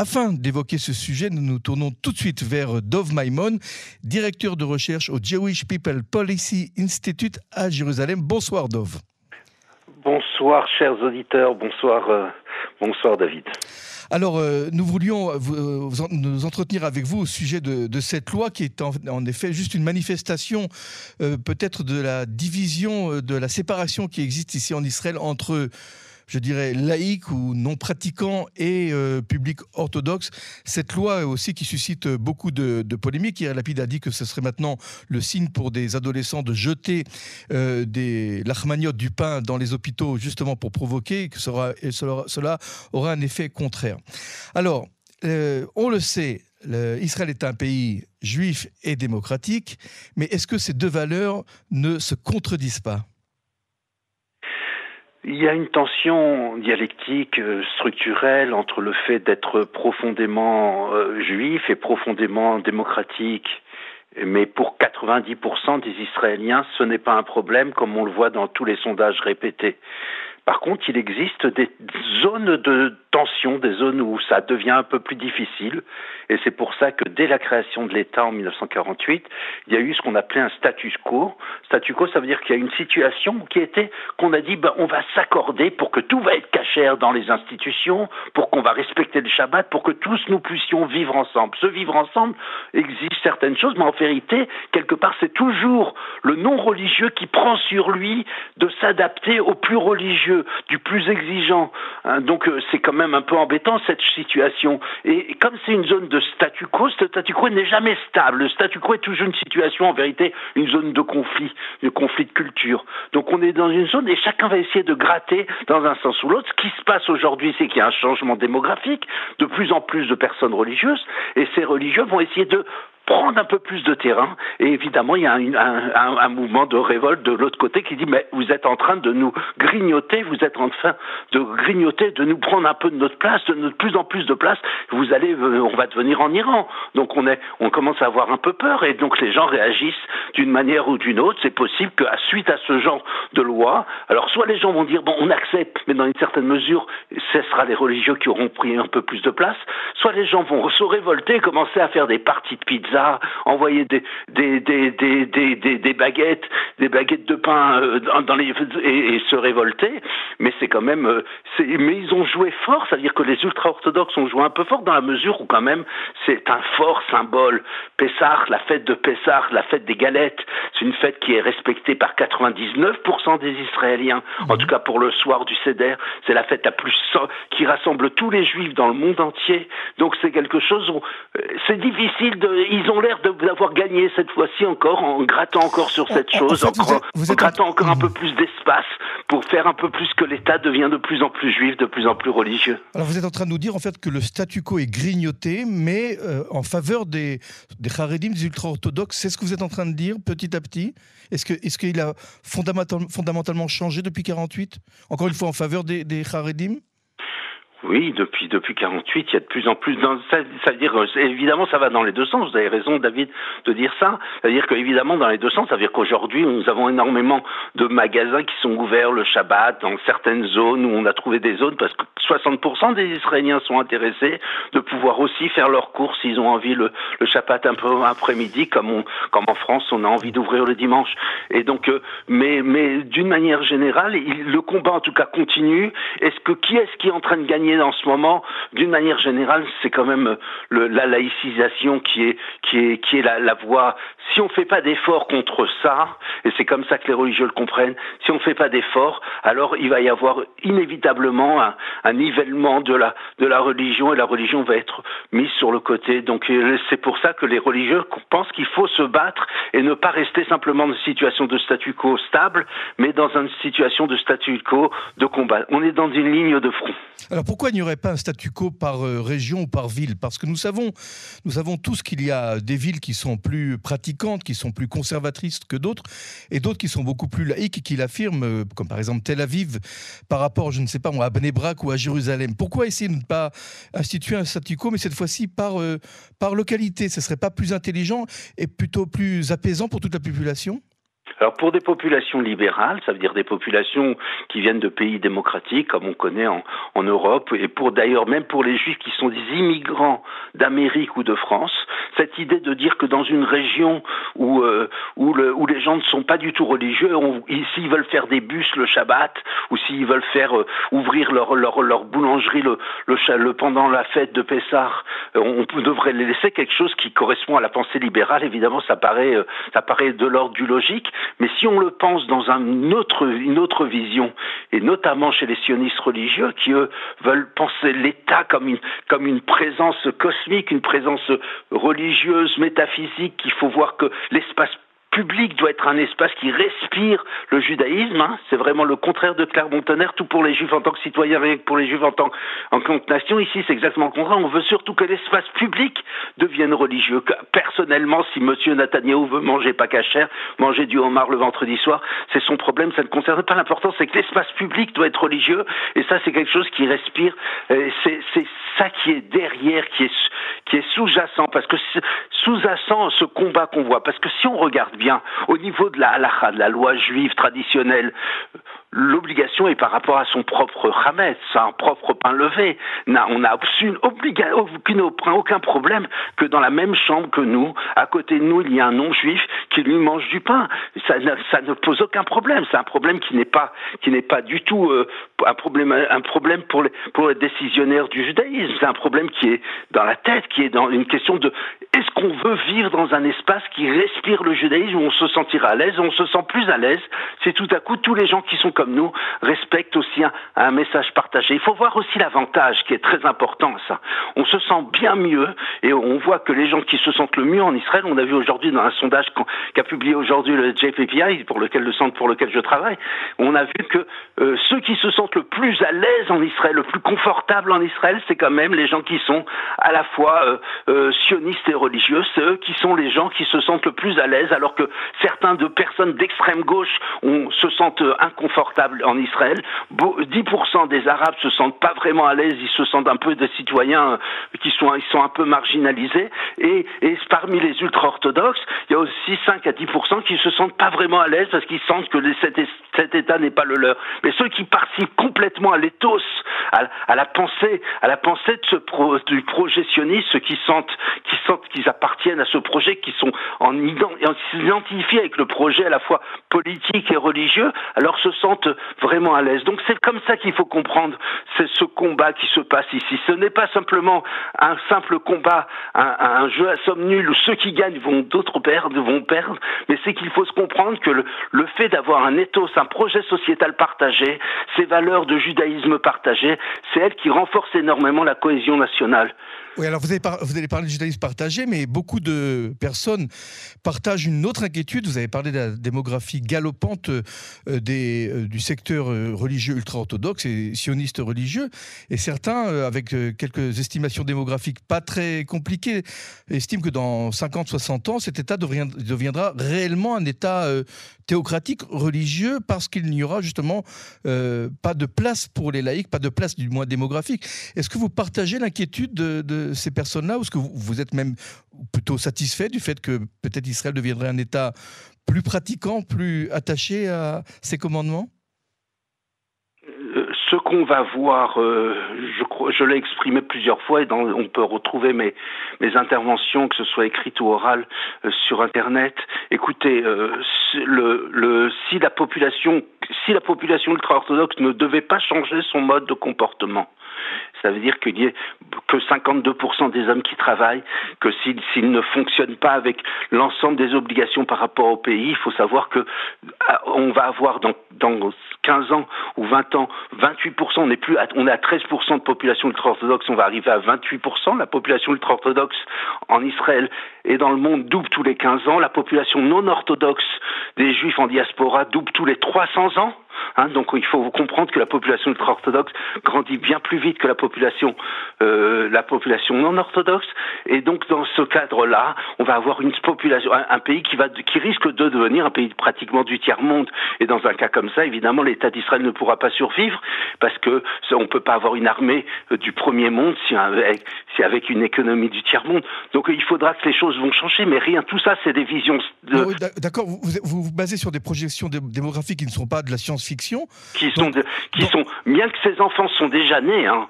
Afin d'évoquer ce sujet, nous nous tournons tout de suite vers Dov Maimon, directeur de recherche au Jewish People Policy Institute à Jérusalem. Bonsoir Dov. Bonsoir chers auditeurs, bonsoir, euh, bonsoir David. Alors, euh, nous voulions vous, nous entretenir avec vous au sujet de, cette loi qui est en, effet juste une manifestation euh, peut-être de la division, de la séparation qui existe ici en Israël entre je dirais, laïque ou non pratiquant et euh, public orthodoxe. Cette loi aussi qui suscite beaucoup de, polémiques. Hier, Lapide a dit que ce serait maintenant le signe pour des adolescents de jeter euh, des du pain dans les hôpitaux justement pour provoquer, que cela, cela aura un effet contraire. Alors, euh, on le sait, Israël est un pays juif et démocratique, mais est-ce que ces deux valeurs ne se contredisent pas? Il y a une tension dialectique euh, structurelle entre le fait d'être profondément euh, juif et profondément démocratique. Mais pour 90% des Israéliens, ce n'est pas un problème comme on le voit dans tous les sondages répétés. Par contre, il existe des zones de tension, des zones où ça devient un peu plus difficile. Et c'est pour ça que dès la création de l'État en 1948, il y a eu ce qu'on appelait un status quo. Status quo, ça veut dire qu'il y a une situation qui était qu'on a dit ben, on va s'accorder pour que tout va être cachère dans les institutions, pour qu'on va respecter le Shabbat, pour que tous nous puissions vivre ensemble. Ce vivre ensemble existe certaines choses, mais en vérité, quelque part, c'est toujours le non religieux qui prend sur lui de s'adapter au plus religieux, du plus exigeant. Hein, donc euh, c'est quand même un peu embêtant cette situation. Et comme c'est une zone de statu quo, ce statu quo n'est jamais stable. Le statu quo est toujours une situation, en vérité, une zone de conflit, de conflit de culture. Donc on est dans une zone et chacun va essayer de gratter dans un sens ou l'autre. Ce qui se passe aujourd'hui, c'est qu'il y a un changement démographique, de plus en plus de personnes religieuses, et ces religieux vont essayer de prendre un peu plus de terrain. Et évidemment, il y a un, mouvement de révolte de l'autre côté qui dit mais vous êtes en train de nous grignoter, vous êtes en train de grignoter, de nous prendre un peu de notre place, de plus en plus de place. Vous allez, euh, on va devenir en Iran. Donc on est, on commence à avoir un peu peur et donc les gens réagissent d'une manière ou d'une autre. C'est possible qu'à suite à ce genre de loi, alors soit les gens vont dire bon on accepte, mais dans une certaine mesure, ce sera les religieux qui auront pris un peu plus de place, soit les gens vont se révolter et commencer à faire des parties de pizza envoyer des, des, baguettes, des baguettes de pain euh, et, se révolter. Mais c'est quand même, euh, mais ils ont joué fort, c'est-à-dire que les ultra-orthodoxes ont joué un peu fort dans la mesure où quand même c'est un fort symbole. Pessah, la fête de Pessah, la fête des galettes, c'est une fête qui est respectée par 99% des Israéliens. En tout cas pour le soir du Seder, c'est la fête la plus qui rassemble tous les Juifs dans le monde entier. Donc c'est quelque chose où euh, c'est difficile de, ont l'air d'avoir gagné cette fois-ci encore en grattant encore sur cette chose, en, grattant encore un peu plus d'espace pour faire un peu plus que l'État devient de plus en plus juif, de plus en plus religieux. Alors vous êtes en train de nous dire en fait que le statu quo est grignoté, mais euh, en faveur des, des Haredim, des ultra-orthodoxes. C'est ce que vous êtes en train de dire petit à petit? Est-ce qu'il est qu'il a fondamentalement, fondamentalement changé depuis 48 Encore une fois en faveur des, des Haredim oui, depuis depuis 48, il y a de plus en plus. Ça, veut dire évidemment ça va dans les deux sens. Vous avez raison, David, de dire ça. C'est-à-dire qu'évidemment dans les deux sens, ça veut dire qu'aujourd'hui nous avons énormément de magasins qui sont ouverts le Shabbat dans certaines zones où on a trouvé des zones parce que 60% des Israéliens sont intéressés de pouvoir aussi faire leurs courses s'ils ont envie le, le Shabbat un peu après-midi, comme on, comme en France on a envie d'ouvrir le dimanche. Et donc, euh, mais mais d'une manière générale, le combat en tout cas continue. Est-ce que qui est-ce qui est en train de gagner en ce moment, d'une manière générale, c'est quand même le, la laïcisation qui est, qui est, qui est la, voie. Si on ne fait pas d'efforts contre ça, et c'est comme ça que les religieux le comprennent, si on ne fait pas d'efforts, alors il va y avoir inévitablement un, nivellement de la, de la religion et la religion va être mise sur le côté. Donc euh, c'est pour ça que les religieux pensent qu'il faut se battre et ne pas rester simplement dans une situation de statu quo stable, mais dans une situation de statu quo de combat. On est dans une ligne de front. Il n'y aurait pas un statu quo par euh, région ou par ville? Parce que nous savons, nous savons tous qu'il y a des villes qui sont plus pratiquantes, qui sont plus conservatrices que d'autres, et d'autres qui sont beaucoup plus laïques et qui l'affirment, euh, comme par exemple Tel Aviv, par rapport, je ne sais pas à Bnebrak ou à Jérusalem. Pourquoi essayer de ne pas instituer un statu quo, mais cette fois-ci par, euh, par localité? Ce ne serait pas plus intelligent et plutôt plus apaisant pour toute la population? Alors pour des populations libérales, ça veut dire des populations qui viennent de pays démocratiques, comme on connaît en, Europe, et pour d'ailleurs même pour les juifs qui sont des immigrants d'Amérique ou de France, cette idée de dire que dans une région où, euh, les gens ne sont pas du tout religieux, s'ils veulent faire des bus le Shabbat, ou s'ils veulent faire euh, ouvrir leur, leur, leur boulangerie pendant la fête de Pessah, on, devrait laisser quelque chose qui correspond à la pensée libérale. Évidemment, ça paraît, ça paraît de l'ordre du logique, mais si on le pense dans un autre, une autre vision, et notamment chez les sionistes religieux, qui eux veulent penser l'État comme une, comme une présence cosmique, une présence religieuse, métaphysique, qu'il faut voir que l'espace public doit être un espace qui respire le judaïsme. Hein. C'est vraiment le contraire de Clermont-Tonnerre, tout pour les juifs en tant que citoyens et pour les juifs en tant, en tant que nation. Ici, c'est exactement le contraire. On veut surtout que l'espace public devienne religieux. Personnellement, si Monsieur Netanyahu veut manger pas cachère, manger du homard le vendredi soir, c'est son problème, ça ne concerne pas. L'important, c'est que l'espace public doit être religieux. Et ça, c'est quelque chose qui respire. C'est ça qui est derrière, qui est, qui est sous-jacent. Parce que sous-jacent ce combat qu'on voit. Parce que si on regarde au niveau de la halakha, de la loi juive traditionnelle, l'obligation est par rapport à son propre Hametz, un propre pain levé. On n'a aucune, aucun problème que dans la même chambre que nous, à côté de nous, il y a un non-juif qui lui mange du pain. Ça, ne pose aucun problème. C'est un problème qui n'est pas, pas du tout euh, un problème, un problème pour les, pour décisionnaires du judaïsme. C'est un problème qui est dans la tête, qui est dans une question de est-ce qu'on veut vivre dans un espace qui respire le judaïsme où on se sentira à l'aise, où on se sent plus à l'aise, c'est tout à coup tous les gens qui sont comme nous respectent aussi un, message partagé. Il faut voir aussi l'avantage qui est très important ça. On se sent bien mieux et on voit que les gens qui se sentent le mieux en Israël, on a vu aujourd'hui dans un sondage qu'a publié aujourd'hui le JPPI pour lequel le centre pour lequel je travaille, on a vu que euh, ceux qui se sentent le plus à l'aise en Israël, le plus confortable en Israël, c'est quand même les gens qui sont à la fois euh, euh, sionistes et religieux, c'est eux qui sont les gens qui se sentent le plus à l'aise, alors que certains de personnes d'extrême gauche on, se sentent inconfortables en Israël. 10% des Arabes se sentent pas vraiment à l'aise, ils se sentent un peu des citoyens euh, qui sont, ils sont un peu marginalisés. Et, et parmi les ultra-orthodoxes, il y a aussi 5 à 10% qui se sentent pas vraiment à l'aise parce qu'ils sentent que cet, cet État n'est pas le leur. Mais ceux qui participent complètement à l'éthos, à, à, la pensée, à la pensée de ce pro, du projet sioniste, ceux qui sentent, qui sentent qu'ils appartiennent à ce projet, qui sont en, en s'identifient avec le projet à la fois politique et religieux, alors se sentent vraiment à l'aise. Donc c'est comme ça qu'il faut comprendre c'est ce combat qui se passe ici. Ce n'est pas simplement un simple combat, un, jeu à somme nulle où ceux qui gagnent vont d'autres perdre, vont perdre, mais c'est qu'il faut se comprendre que le, le fait d'avoir un ethos, un projet sociétal partagé, ces valeurs de judaïsme partagé, c'est elle qui renforce énormément la cohésion nationale. Oui, alors vous, avez vous allez parler de judaïsme partagé, mais beaucoup de personnes partagent une autre inquiétude. Vous avez parlé de la démographie galopante euh, euh, du secteur euh, religieux ultra-orthodoxe et sioniste religieux. Et certains, avec quelques estimations démographiques pas très compliquées, estiment que dans 50-60 ans, cet État deviendra réellement un État théocratique religieux parce qu'il n'y aura justement pas de place pour les laïcs, pas de place du moins démographique. Est-ce que vous partagez l'inquiétude de ces personnes-là Ou est-ce que vous, êtes même plutôt satisfait du fait que peut-être Israël deviendrait un État plus pratiquant, plus attaché à ses commandements? Euh, ce qu'on va voir, euh, je, l'ai exprimé plusieurs fois et on peut retrouver mes, interventions, que ce soit écrites ou orales, euh, sur Internet. Écoutez, si la population, si la population ultra-orthodoxe ne devait pas changer son mode de comportement, ça veut dire qu'il n'y ait que 52% des hommes qui travaillent, que s'ils ne fonctionnent pas avec l'ensemble des obligations par rapport au pays, il faut savoir que ah, va avoir dans, dans 15 ans ou 20 ans 28%, on est plus à, on est à 13% de population ultra-orthodoxe, on va arriver à 28%. La population ultra-orthodoxe en Israël et dans le monde double tous les 15 ans. La population non orthodoxe des juifs en diaspora double tous les 300 ans. Hein, donc il faut comprendre que la population ultra-orthodoxe grandit bien plus vite que la population, euh, la population non orthodoxe. Et donc dans ce cadre-là, on va avoir une population, un, pays qui va, qui risque de devenir un pays pratiquement du tiers monde. Et dans un cas comme ça, évidemment, l'État d'Israël ne pourra pas survivre parce que on peut pas avoir une armée euh, du premier monde si avec, si avec une économie du tiers monde. Donc il faudra que les choses vont changer, mais rien. Tout ça, c'est des visions. D'accord. Vous, vous, vous basez sur des projections démographiques qui ne sont pas de la Qui sont, qui sont, bien que ces enfants sont déjà nés. Hein,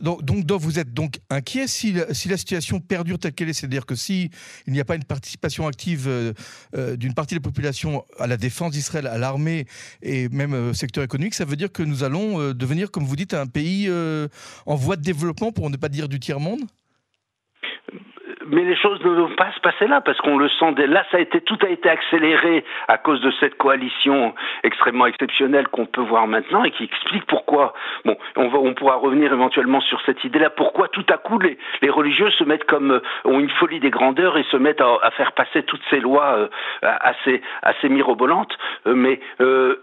donc, donc, vous êtes donc inquiet si, si la situation perdure telle qu'elle est, c'est-à-dire que si il n'y a pas une participation active euh, euh, d'une partie de la population à la défense d'Israël, à l'armée et même au secteur économique, ça veut dire que nous allons devenir, comme vous dites, un pays en voie de développement, pour ne pas dire du tiers monde mais les choses ne vont pas se passer là parce qu'on le sent. Là, ça a été tout a été accéléré à cause de cette coalition extrêmement exceptionnelle qu'on peut voir maintenant et qui explique pourquoi. Bon, on, va, on pourra revenir éventuellement sur cette idée-là. Pourquoi tout à coup les, les religieux se mettent comme euh, ont une folie des grandeurs et se mettent à, à faire passer toutes ces lois euh, assez assez mirobolantes. Euh, mais euh,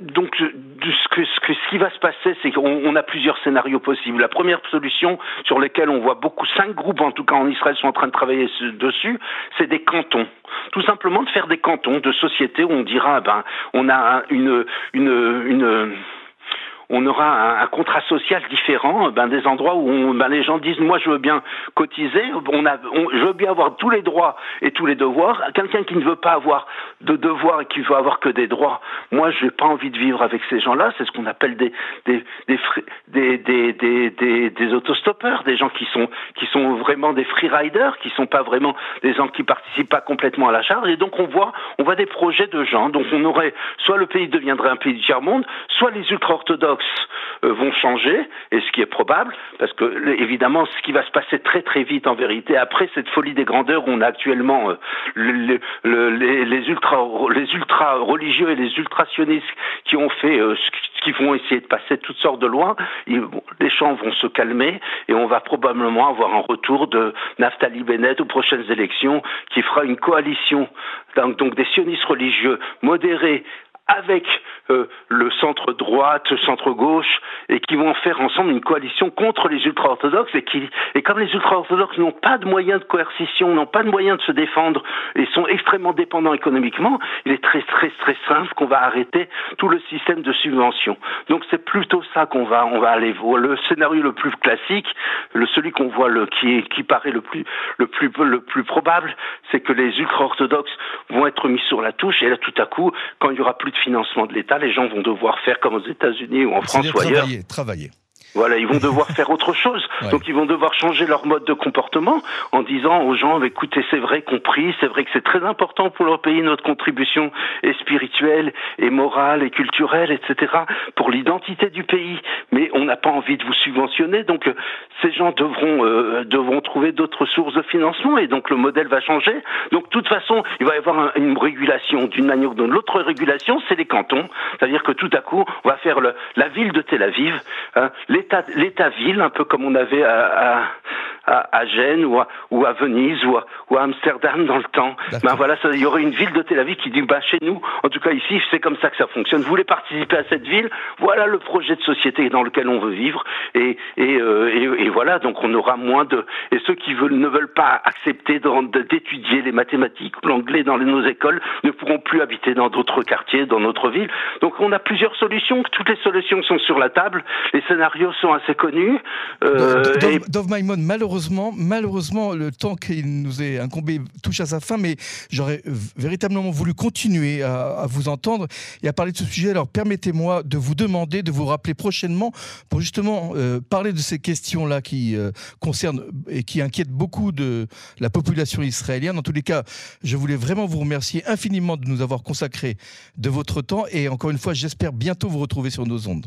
donc, ce, qui va se passer, c'est qu'on a plusieurs scénarios possibles. La première solution, sur lesquelles on voit beaucoup, cinq groupes en tout cas en Israël sont en train de travailler dessus, c'est des cantons. Tout simplement de faire des cantons de sociétés où on dira, ben, on a une on aura un, contrat social différent, ben, des endroits où ben, les gens disent moi je veux bien cotiser, on je veux bien avoir tous les droits et tous les devoirs. Quelqu'un qui ne veut pas avoir de devoirs et qui veut avoir que des droits, moi je n'ai pas envie de vivre avec ces gens-là. C'est ce qu'on appelle des des des, des, gens qui sont vraiment des freeriders, qui sont pas vraiment des gens qui participent pas complètement à la charge. Et donc on voit on voit des projets de gens. Donc on aurait soit le pays deviendrait un pays du tiers monde, soit les ultra orthodoxes euh, vont changer, et ce qui est probable, parce que évidemment, ce qui va se passer très très vite en vérité, après cette folie des grandeurs où on a actuellement euh, les, ultra les ultra religieux et les ultrationnistes qui ont fait euh, ce qui vont essayer de passer toutes sortes de lois, les champs vont se calmer et on va probablement avoir un retour de Naftali Bennett aux prochaines élections qui fera une coalition donc des sionistes religieux modérés avec euh, le centre droite, centre gauche, et qui vont faire ensemble une coalition contre les ultra-orthodoxes, et, et comme les ultra-orthodoxes n'ont pas de moyens de coercition, n'ont pas de moyens de se défendre, et sont extrêmement dépendants économiquement, il est très très très simple qu'on va arrêter tout le système de subvention. Donc c'est plutôt ça qu'on va on va aller voir. Le scénario le plus classique, le celui qu'on voit le qui est, qui paraît le plus le plus le plus probable, c'est que les ultra-orthodoxes vont être mis sur la touche, et là tout à coup, quand il y aura plus de financement de l'État, les gens vont devoir faire comme aux États-Unis ou en France ou ailleurs. Travailler, travailler. Voilà, ils vont devoir faire autre chose. Donc ils vont devoir changer leur mode de comportement en disant aux gens, écoutez, c'est vrai compris, c'est vrai que c'est très important pour leur pays, notre contribution est spirituelle et morale et culturelle, etc., pour l'identité du pays, mais on n'a pas envie de vous subventionner, donc euh, ces gens devront, euh, devront trouver d'autres sources de financement et donc le modèle va changer. Donc de toute façon, il va y avoir une régulation d'une manière ou d'une autre. L'autre régulation, c'est les cantons, c'est-à-dire que tout à coup, on va faire le, la ville de Tel Aviv, hein, l'État-ville, un peu comme on avait à, à, à Gênes ou à, ou à Venise ou à, ou à, Amsterdam dans le temps. Ben voilà, il y aurait une ville de Tel Aviv qui dit bah chez nous, en tout cas ici, c'est comme ça que ça fonctionne. Vous voulez participer à cette ville? Voilà le projet de société dans lequel on veut vivre et et, euh, et, et voilà donc on aura moins de et ceux qui veulent ne veulent pas accepter d'étudier les mathématiques ou l'anglais dans nos écoles ne pourront plus habiter dans d'autres quartiers, dans notre ville. Donc on a plusieurs solutions. Toutes les solutions sont sur la table. Les scénarios sont assez connus. Euh, Dov, Maimon, malheureusement, malheureusement, le temps qui nous est incombé touche à sa fin, mais j'aurais véritablement voulu continuer à, vous entendre et à parler de ce sujet. Alors permettez-moi de vous demander de vous rappeler prochainement pour justement euh, parler de ces questions-là qui euh, concernent et qui inquiètent beaucoup de la population israélienne. En tous les cas, je voulais vraiment vous remercier infiniment de nous avoir consacré de votre temps et encore une fois, j'espère bientôt vous retrouver sur nos ondes.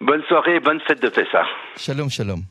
Bonne soirée bonne fête de Pessah. Shalom, shalom.